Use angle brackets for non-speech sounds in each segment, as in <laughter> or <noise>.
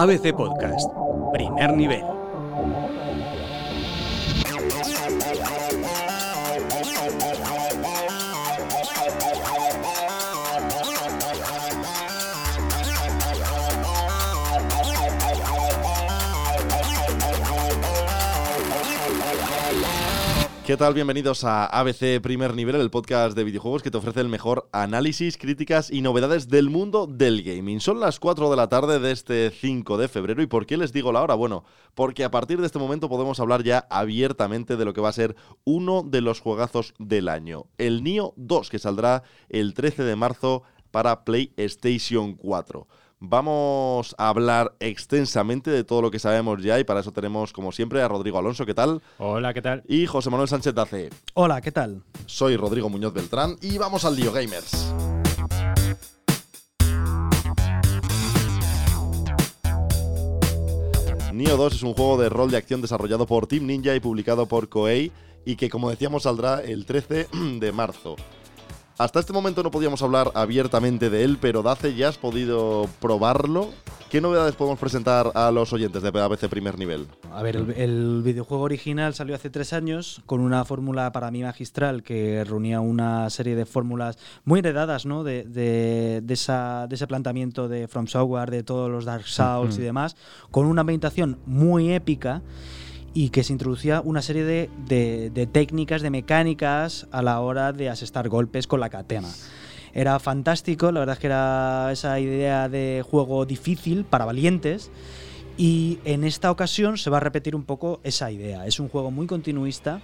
ABC Podcast, primer nivel. ¿Qué tal? Bienvenidos a ABC Primer Nivel, el podcast de videojuegos que te ofrece el mejor análisis, críticas y novedades del mundo del gaming. Son las 4 de la tarde de este 5 de febrero. ¿Y por qué les digo la hora? Bueno, porque a partir de este momento podemos hablar ya abiertamente de lo que va a ser uno de los juegazos del año. El Nio 2, que saldrá el 13 de marzo para PlayStation 4. Vamos a hablar extensamente de todo lo que sabemos ya y para eso tenemos, como siempre, a Rodrigo Alonso, ¿qué tal? Hola, ¿qué tal? Y José Manuel Sánchez Dace. Hola, ¿qué tal? Soy Rodrigo Muñoz Beltrán y vamos al lío, gamers. Nio 2 es un juego de rol de acción desarrollado por Team Ninja y publicado por Koei y que, como decíamos, saldrá el 13 de marzo. Hasta este momento no podíamos hablar abiertamente de él, pero Dace, ¿ya has podido probarlo? ¿Qué novedades podemos presentar a los oyentes de ABC Primer Nivel? A ver, el, el videojuego original salió hace tres años con una fórmula para mí magistral que reunía una serie de fórmulas muy heredadas ¿no? de, de- de esa- de ese planteamiento de From Software, de todos los Dark Souls y demás, con una ambientación muy épica y que se introducía una serie de, de- técnicas, de mecánicas a la hora de asestar golpes con la katana. Era fantástico, la verdad es que era esa idea de juego difícil para valientes. Y en esta ocasión se va a repetir un poco esa idea. Es un juego muy continuista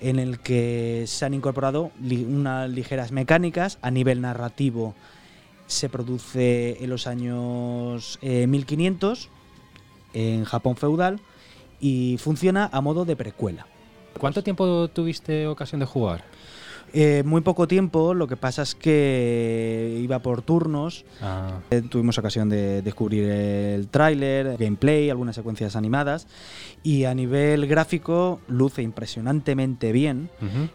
en el que se han incorporado unas ligeras mecánicas a nivel narrativo. Se produce en los años eh, 1500 en Japón feudal y funciona a modo de precuela. ¿Cuánto tiempo tuviste ocasión de jugar? Eh, muy poco tiempo, lo que pasa es que iba por turnos. Ah, Eh, Tuvimos ocasión de descubrir el tráiler, gameplay, algunas secuencias animadas y a nivel gráfico luce impresionantemente bien.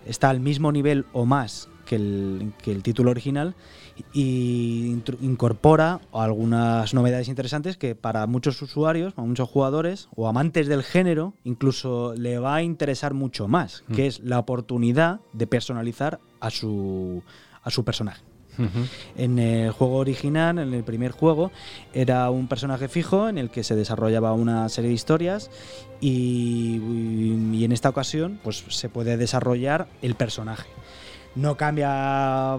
Está al mismo nivel o más que el, que el título original y incorpora algunas novedades interesantes que para muchos usuarios, para muchos jugadores o amantes del género, incluso le va a interesar mucho más, Mm. que es la oportunidad de personalizar a su, a su personaje. En el juego original, en el primer juego, era un personaje fijo en el que se desarrollaba una serie de historias y, y en esta ocasión pues, se puede desarrollar el personaje. No cambia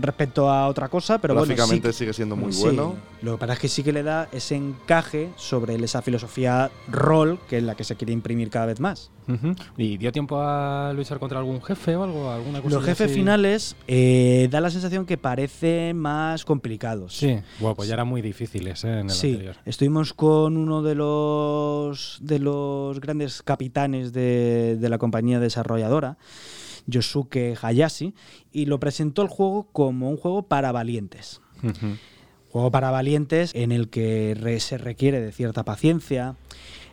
respecto a otra cosa, pero bueno, sí Gráficamente sigue siendo muy sí, bueno. Lo que pasa es que sí que le da ese encaje sobre esa filosofía rol que es la que se quiere imprimir cada vez más. Ujú. ¿Y dio tiempo a luchar contra algún jefe o algo? ¿Alguna cosa Los jefes finales eh, da la sensación que parecen más complicados. Sí, bueno, pues ya eran muy difíciles ¿eh? en el Sí, anterior. estuvimos con uno de los de los grandes capitanes de, de la compañía desarrolladora, Yosuke Hayashi, y lo presentó el juego como un juego para valientes. Juego para valientes en el que re- se requiere de cierta paciencia.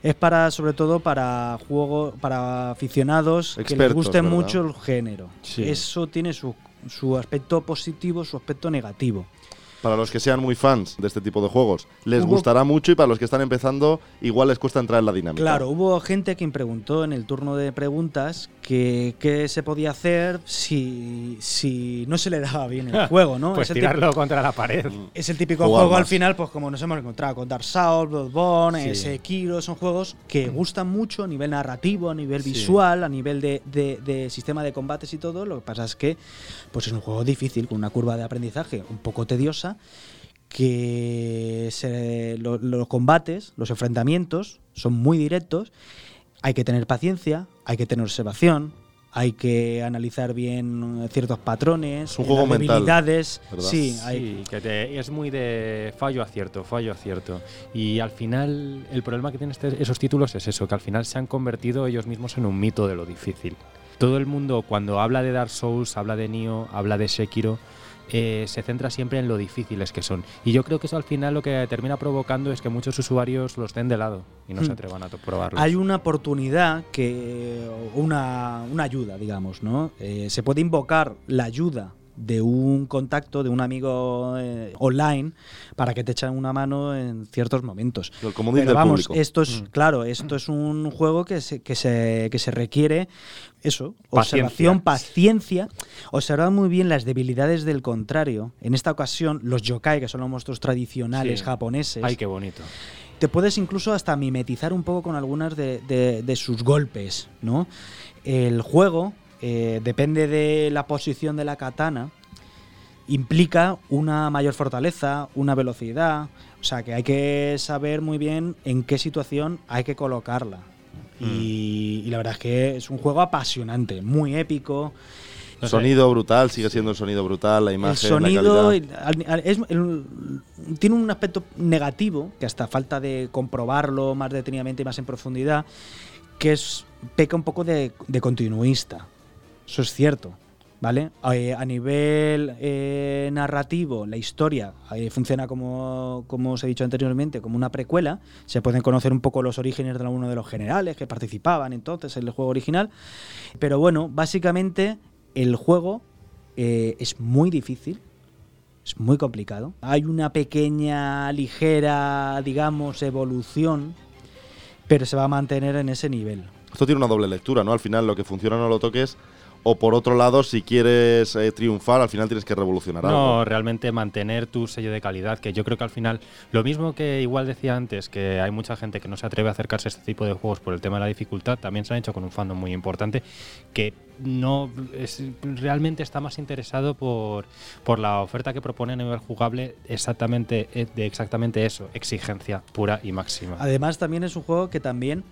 Es para, sobre todo, para juego, para aficionados que les guste ¿verdad? mucho el género. Sí. Eso tiene su, su aspecto positivo, su aspecto negativo. Para los que sean muy fans de este tipo de juegos, les Hubo- gustará mucho y para los que están empezando, igual les cuesta entrar en la dinámica. Claro, hubo gente quien preguntó en el turno de preguntas que qué se podía hacer si, si no se le daba bien el juego, ¿no? <laughs> Pues es, el tirarlo contra la pared. Mm. es el típico Jugar juego al final, pues como nos hemos encontrado con Dark Souls, Bloodborne, Sí. Sekiro, son juegos que gustan mucho a nivel narrativo, a nivel Sí. visual, a nivel de, de- de sistema de combates y todo. Lo que pasa es que pues es un juego difícil, con una curva de aprendizaje un poco tediosa, que se- lo- los combates, los enfrentamientos son muy directos. Hay que tener paciencia, hay que tener observación, hay que analizar bien eh, ciertos patrones, Es un eh, juego las debilidades. ¿verdad? Sí, hay, Sí, que te- es muy de fallo acierto, fallo acierto. Y al final el problema que tienen este- esos títulos es eso, que al final se han convertido ellos mismos en un mito de lo difícil. Todo el mundo cuando habla de Dark Souls, habla de Nioh, habla de Sekiro, eh, se centra siempre en lo difíciles que son. Y yo creo que eso al final lo que termina provocando es que muchos usuarios los den de lado y no se Hmm. atrevan a probarlos. Hay una oportunidad que una, una ayuda, digamos, ¿no? Eh, se puede invocar la ayuda de un contacto, de un amigo eh, online, para que te echen una mano en ciertos momentos. Comodín Pero del vamos, público. esto es, claro, esto es un juego que se, que se, que se requiere eso, observación, paciencia, observar muy bien las debilidades del contrario. En esta ocasión, los yokai, que son los monstruos tradicionales Sí. japoneses, Ay, qué bonito. te puedes incluso hasta mimetizar un poco con algunas de, de- de sus golpes, ¿no? El juego, eh, depende de la posición de la katana, implica una mayor fortaleza, una velocidad, o sea que hay que saber muy bien en qué situación hay que colocarla. Y, y la verdad es que es un juego apasionante, muy épico. No sé. Sonido brutal, sigue siendo el sonido brutal, la imagen, el sonido la calidad. es- el- tiene un aspecto negativo que hasta falta de comprobarlo más detenidamente y más en profundidad que es peca un poco de, de continuista eso es cierto vale Eh, a nivel eh, narrativo la historia eh, funciona como como os he dicho anteriormente como una precuela se pueden conocer un poco los orígenes de algunos de los generales que participaban entonces en el juego original pero bueno básicamente el juego es muy difícil, es muy complicado. Hay una pequeña, ligera, digamos, evolución, pero se va a mantener en ese nivel. Esto tiene una doble lectura, ¿no? Al final lo que funciona no lo toques. O por otro lado, si quieres eh, triunfar, al final tienes que revolucionar algo. No, realmente mantener tu sello de calidad, que yo creo que al final, lo mismo que igual decía antes, que hay mucha gente que no se atreve a acercarse a este tipo de juegos por el tema de la dificultad, también se han hecho con un fandom muy importante que no es- realmente está más interesado por, por la oferta que propone a nivel jugable exactamente eh, de exactamente eso, exigencia pura y máxima. Además, también es un juego que también,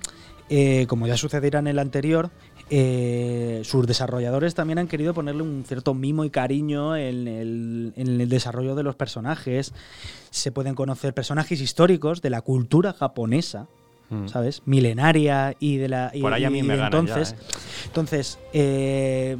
eh, como ya sucederá en el anterior, eh, sus desarrolladores también han querido ponerle un cierto mimo y cariño en el, en el desarrollo de los personajes. Se pueden conocer personajes históricos de la cultura japonesa, Mm. ¿sabes? Milenaria y de la y, Por ahí a mí y me ya, entonces. ¿eh? Entonces, eh,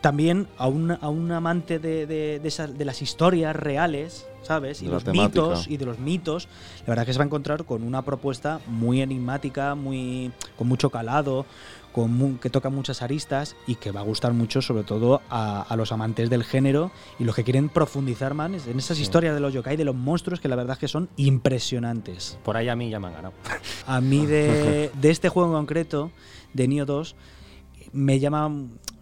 también a un, a un amante de, de- de esas- de las historias reales, ¿sabes? Y De los temática. mitos y de los mitos, la verdad que se va a encontrar con una propuesta muy enigmática, muy con mucho calado, con que toca muchas aristas y que va a gustar mucho, sobre todo a, a los amantes del género y los que quieren profundizar más en esas historias de los yokai, de los monstruos, que la verdad es que son impresionantes. Por ahí a mí ya me han ganado. A mí de, <laughs> de este juego en concreto, de Nioh 2, me llama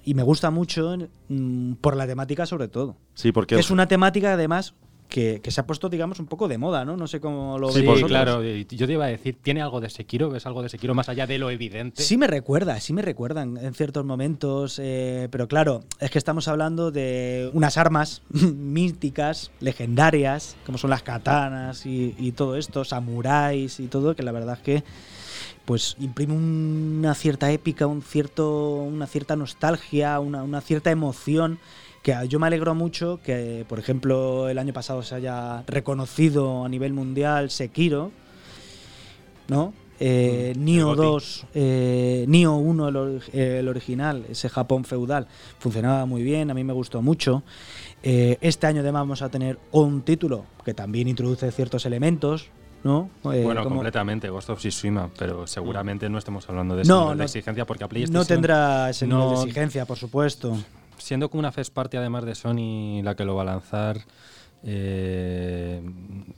y me gusta mucho mm, por la temática sobre todo. Sí, porque Que es una temática además que, que se ha puesto, digamos, un poco de moda, ¿no? No sé cómo lo Sí, veis Sí, claro, yo te iba a decir, ¿tiene algo de Sekiro? ¿Ves algo de Sekiro más allá de lo evidente? Sí me recuerda, sí me recuerdan en ciertos momentos, eh, pero claro, es que estamos hablando de unas armas <laughs> místicas, legendarias, como son las katanas y, y todo esto, samuráis y todo, que la verdad es que pues imprime una cierta épica, un cierto, una cierta nostalgia, una, una cierta emoción que yo me alegro mucho que, por ejemplo, el año pasado se haya reconocido a nivel mundial Sekiro, ¿no? Eh, Mm, GOTY. 2, eh, Nioh 1, el, ori- el original, ese Japón feudal, funcionaba muy bien, a mí me gustó mucho. Eh, este año además vamos a tener un título que también introduce ciertos elementos, ¿no? Eh, Bueno, como- completamente, Ghost of Tsushima, pero seguramente no estemos hablando de ese No, nivel no- de exigencia porque a PlayStation no tendrá ese nivel de no- exigencia, por supuesto. Siendo como una first party además de Sony la que lo va a lanzar, eh,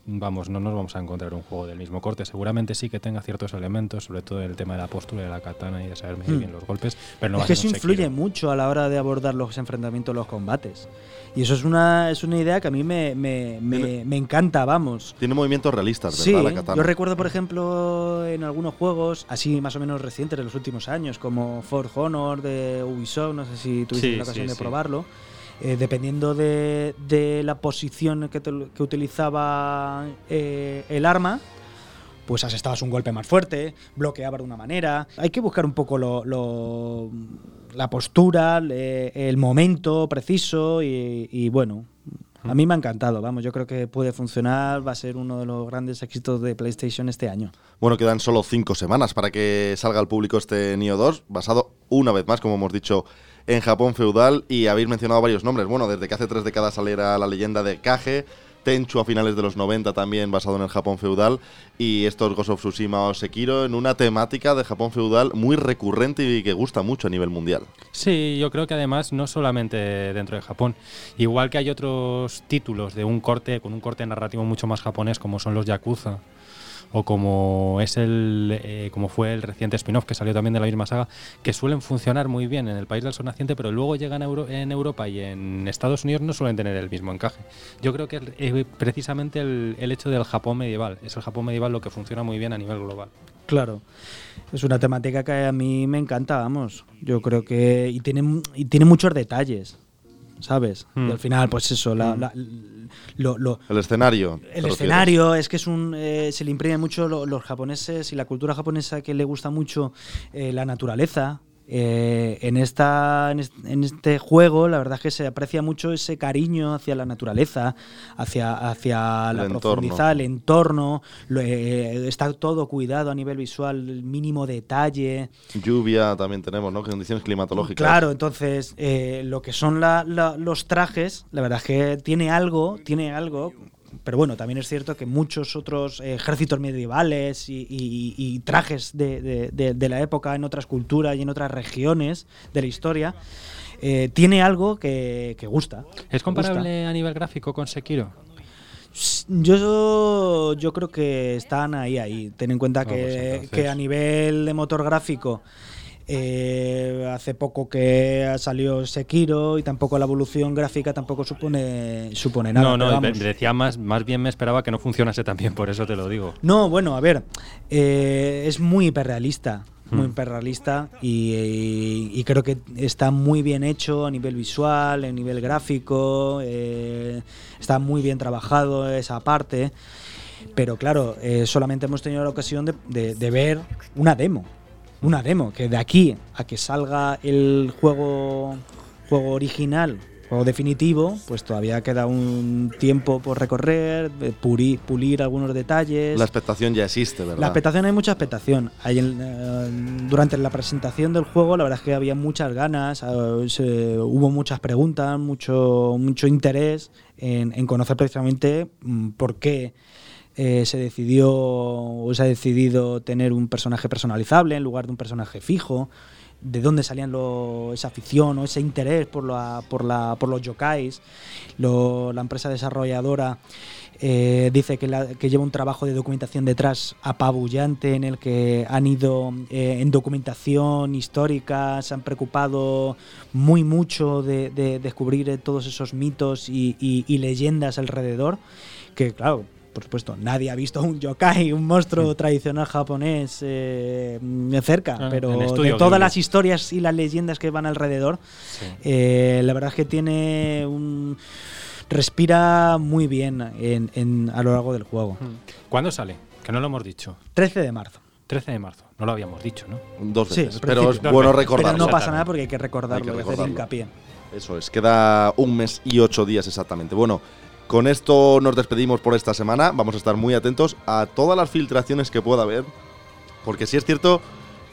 vamos, no nos vamos a encontrar un juego del mismo corte. Seguramente sí que tenga ciertos elementos, sobre todo el tema de la postura de la katana y de saber medir Hmm. bien los golpes, pero no es a que eso influye Sekiro. mucho a la hora de abordar los enfrentamientos, los combates. Y eso es una, es una idea que a mí me, me, me- me encanta, vamos. tiene movimientos realistas, Sí, ¿verdad? La katana. yo recuerdo, por ejemplo, en algunos juegos, así más o menos recientes de los últimos años, como For Honor de Ubisoft, no sé si tuviste Sí, la ocasión sí, de sí. probarlo. Eh, dependiendo de, la posición que, utilizaba eh, el arma, pues asestabas un golpe más fuerte, bloqueaba de una manera. Hay que buscar un poco lo- lo- la postura, el momento preciso y, y bueno. A mí me ha encantado, vamos, yo creo que puede funcionar, va a ser uno de los grandes éxitos de PlayStation este año. Bueno, quedan solo cinco semanas para que salga al público este Nioh 2, basado una vez más, como hemos dicho, en Japón feudal y habéis mencionado varios nombres. Bueno, desde que hace tres décadas saliera la leyenda de Kage, Tenchu a finales de los 90 también basado en el Japón feudal y estos Ghost of Tsushima o Sekiro en una temática de Japón feudal muy recurrente y que gusta mucho a nivel mundial. Sí, yo creo que además no solamente dentro de Japón, igual que hay otros títulos de un corte con un corte narrativo mucho más japonés como son los Yakuza o como es el eh, como fue el reciente spin-off que salió también de la misma saga, que suelen funcionar muy bien en el país del sol naciente, pero luego llegan a en Europa y en Estados Unidos no suelen tener el mismo encaje. Yo creo que es eh, precisamente el, el hecho del Japón medieval, es el Japón medieval lo que funciona muy bien a nivel global. Claro. Es una temática que a mí me encanta, vamos. Yo creo que. Y tiene, y tiene muchos detalles, ¿sabes? Y al final, pues eso, la- la- lo, lo- El escenario. el escenario es que es un eh, se le imprime mucho lo- los japoneses y la cultura japonesa que le gusta mucho eh, la naturaleza Eh, en esta en est- en este juego la verdad es que se aprecia mucho ese cariño hacia la naturaleza hacia hacia El la entorno. profundidad el entorno lo- eh, está todo cuidado a nivel visual el mínimo detalle Lluvia también tenemos, ¿no? Condiciones climatológicas. Claro, entonces eh, lo que son la- la- los trajes, la verdad es que tiene algo, tiene algo. Pero bueno, también es cierto que muchos otros eh, ejércitos medievales y, y- y trajes de, de- de- de la época en otras culturas y en otras regiones de la historia eh, tiene algo que, que gusta. ¿Es que comparable a nivel gráfico con Sekiro? Yo, yo creo que están ahí, ahí. Ten en cuenta Ah, pues que, entonces. que a nivel de motor gráfico eh, hace poco que salió Sekiro y tampoco la evolución gráfica tampoco supone, supone nada. no, no, me- decía más, más bien me esperaba que no funcionase tan bien, por eso te lo digo. No, bueno, a ver, eh, es muy hiperrealista, muy Hmm. hiperrealista y, y- y creo que está muy bien hecho a nivel visual, a nivel gráfico, eh, está muy bien trabajado esa parte, pero claro, eh, solamente hemos tenido la ocasión de, de- de ver una demo, una demo, que de aquí a que salga el juego, juego original, juego definitivo, pues todavía queda un tiempo por recorrer, puri- pulir algunos detalles. La expectación ya existe, ¿verdad? La expectación, hay mucha expectación. Hay el, eh, durante la presentación del juego, la verdad es que había muchas ganas, eh, se- hubo muchas preguntas, mucho, mucho interés en, en conocer precisamente mm, por qué eh, se decidió o se ha decidido tener un personaje personalizable en lugar de un personaje fijo. De dónde salían esa afición o ese interés por, los yokais. La empresa desarrolladora eh, dice que, lleva un trabajo de documentación detrás apabullante en el que han ido eh, en documentación histórica, se han preocupado muy mucho de, de descubrir todos esos mitos y, y- y leyendas alrededor, que claro, por supuesto, nadie ha visto un yokai, un monstruo tradicional japonés eh, de cerca, Ah, pero de todas Ghibli. las historias y las leyendas que van alrededor, eh, la verdad es que tiene un respira muy bien en- en- a lo largo del juego. ¿Cuándo sale? Que no lo hemos dicho. 13 de marzo. 13 de marzo. No lo habíamos dicho, ¿no? Dos Sí, veces. pero es bueno recordarlo. Pero no pasa nada porque hay que recordarlo, Hay que hacer hincapié. Eso es, queda un mes y ocho días exactamente. Bueno, con esto nos despedimos por esta semana. Vamos a estar muy atentos a todas las filtraciones que pueda haber. Porque sí es cierto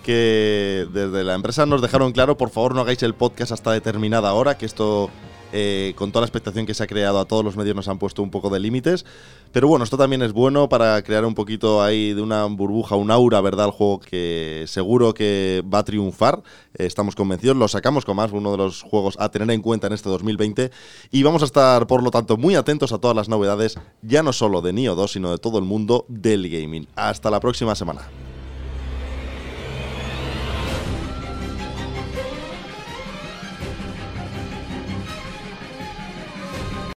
que desde la empresa nos dejaron claro, por favor no hagáis el podcast hasta determinada hora, que esto eh, con toda la expectación que se ha creado a todos los medios nos han puesto un poco de límites. Pero bueno, esto también es bueno para crear un poquito ahí de una burbuja, un aura, ¿verdad? El juego que seguro que va a triunfar. Eh, estamos convencidos, lo sacamos con más, uno de los juegos a tener en cuenta en este 2020. Y vamos a estar, por lo tanto, muy atentos a todas las novedades, ya no solo de Nio 2, sino de todo el mundo del gaming. Hasta la próxima semana.